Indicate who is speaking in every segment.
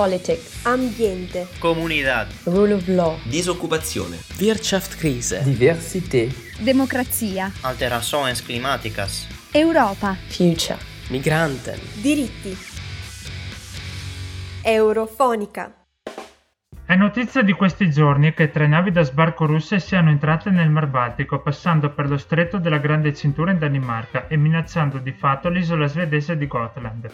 Speaker 1: Politics,
Speaker 2: ambiente,
Speaker 3: comunità,
Speaker 1: rule of law,
Speaker 4: disoccupazione,
Speaker 5: Wirtschaftskrise,
Speaker 6: diversità,
Speaker 7: democrazia,
Speaker 3: alterações climáticas,
Speaker 7: Europa,
Speaker 1: future,
Speaker 5: migranten,
Speaker 2: diritti. Eurofonica.
Speaker 8: È notizia di questi giorni che tre navi da sbarco russe siano entrate nel Mar Baltico passando per lo stretto della Grande Cintura in Danimarca e minacciando di fatto l'isola svedese di Gotland.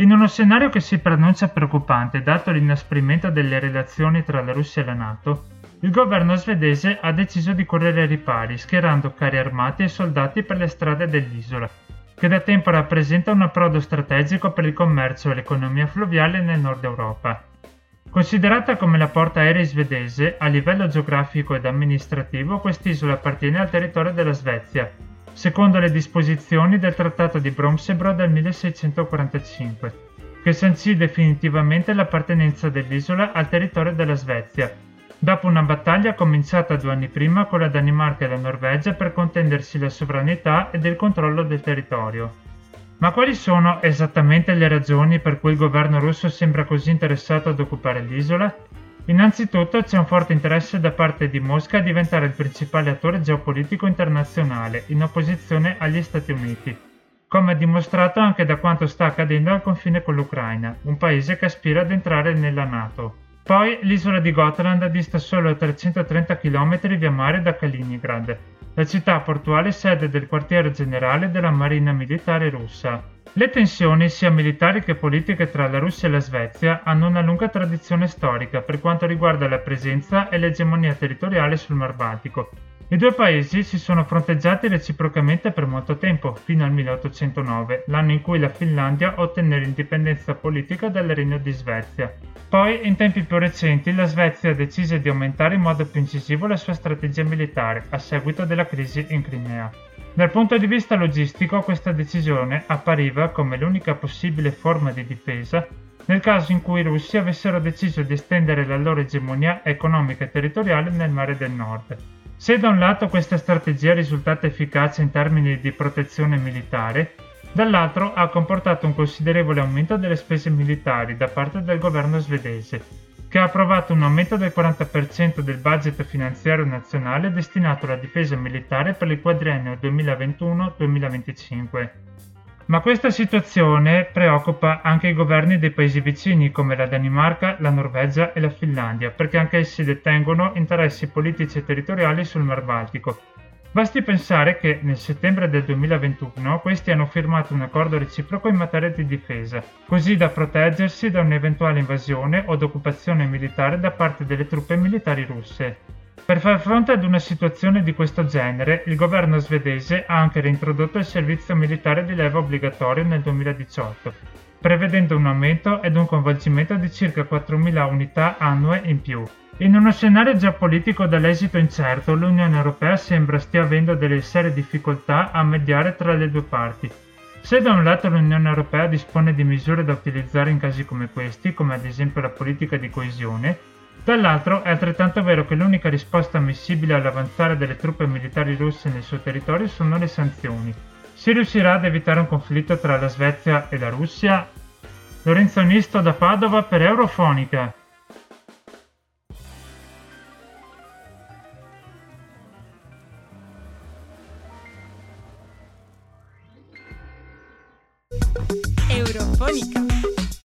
Speaker 8: In uno scenario che si pronuncia preoccupante dato l'inasprimento delle relazioni tra la Russia e la Nato, il governo svedese ha deciso di correre ai ripari schierando carri armati e soldati per le strade dell'isola, che da tempo rappresenta un approdo strategico per il commercio e l'economia fluviale nel nord Europa. Considerata come la porta aerei svedese, a livello geografico ed amministrativo quest'isola appartiene al territorio della Svezia, secondo le disposizioni del Trattato di Bromsebro del 1645, che sancì definitivamente l'appartenenza dell'isola al territorio della Svezia, dopo una battaglia cominciata due anni prima con la Danimarca e la Norvegia per contendersi la sovranità ed il controllo del territorio. Ma quali sono esattamente le ragioni per cui il governo russo sembra così interessato ad occupare l'isola? Innanzitutto c'è un forte interesse da parte di Mosca a diventare il principale attore geopolitico internazionale in opposizione agli Stati Uniti, come dimostrato anche da quanto sta accadendo al confine con l'Ucraina, un paese che aspira ad entrare nella Nato. Poi l'isola di Gotland dista solo 330 km via mare da Kaliningrad, la città portuale sede del quartiere generale della Marina Militare russa. Le tensioni, sia militari che politiche tra la Russia e la Svezia, hanno una lunga tradizione storica per quanto riguarda la presenza e l'egemonia territoriale sul Mar Baltico. I due paesi si sono fronteggiati reciprocamente per molto tempo, fino al 1809, l'anno in cui la Finlandia ottenne l'indipendenza politica dal Regno di Svezia. Poi, in tempi più recenti, la Svezia decise di aumentare in modo più incisivo la sua strategia militare a seguito della crisi in Crimea. Dal punto di vista logistico, questa decisione appariva come l'unica possibile forma di difesa nel caso in cui i russi avessero deciso di estendere la loro egemonia economica e territoriale nel mare del nord. Se da un lato questa strategia è risultata efficace in termini di protezione militare, dall'altro ha comportato un considerevole aumento delle spese militari da parte del governo svedese, che ha approvato un aumento del 40% del budget finanziario nazionale destinato alla difesa militare per il quadriennio 2021-2025. Ma questa situazione preoccupa anche i governi dei paesi vicini come la Danimarca, la Norvegia e la Finlandia, perché anche essi detengono interessi politici e territoriali sul Mar Baltico Basti pensare che nel settembre del 2021 questi hanno firmato un accordo reciproco in materia di difesa, così da proteggersi da un'eventuale invasione o occupazione militare da parte delle truppe militari russe. Per far fronte ad una situazione di questo genere, il governo svedese ha anche reintrodotto il servizio militare di leva obbligatorio nel 2018, prevedendo un aumento ed un coinvolgimento di circa 4.000 unità annue in più. In uno scenario geopolitico dall'esito incerto, l'Unione Europea sembra stia avendo delle serie difficoltà a mediare tra le due parti. Se da un lato l'Unione Europea dispone di misure da utilizzare in casi come questi, come ad esempio la politica di coesione, dall'altro è altrettanto vero che l'unica risposta ammissibile all'avanzare delle truppe militari russe nel suo territorio sono le sanzioni. Si riuscirà ad evitare un conflitto tra la Svezia e la Russia? Lorenzo Nisto da Padova per Eurofonica. Fônica.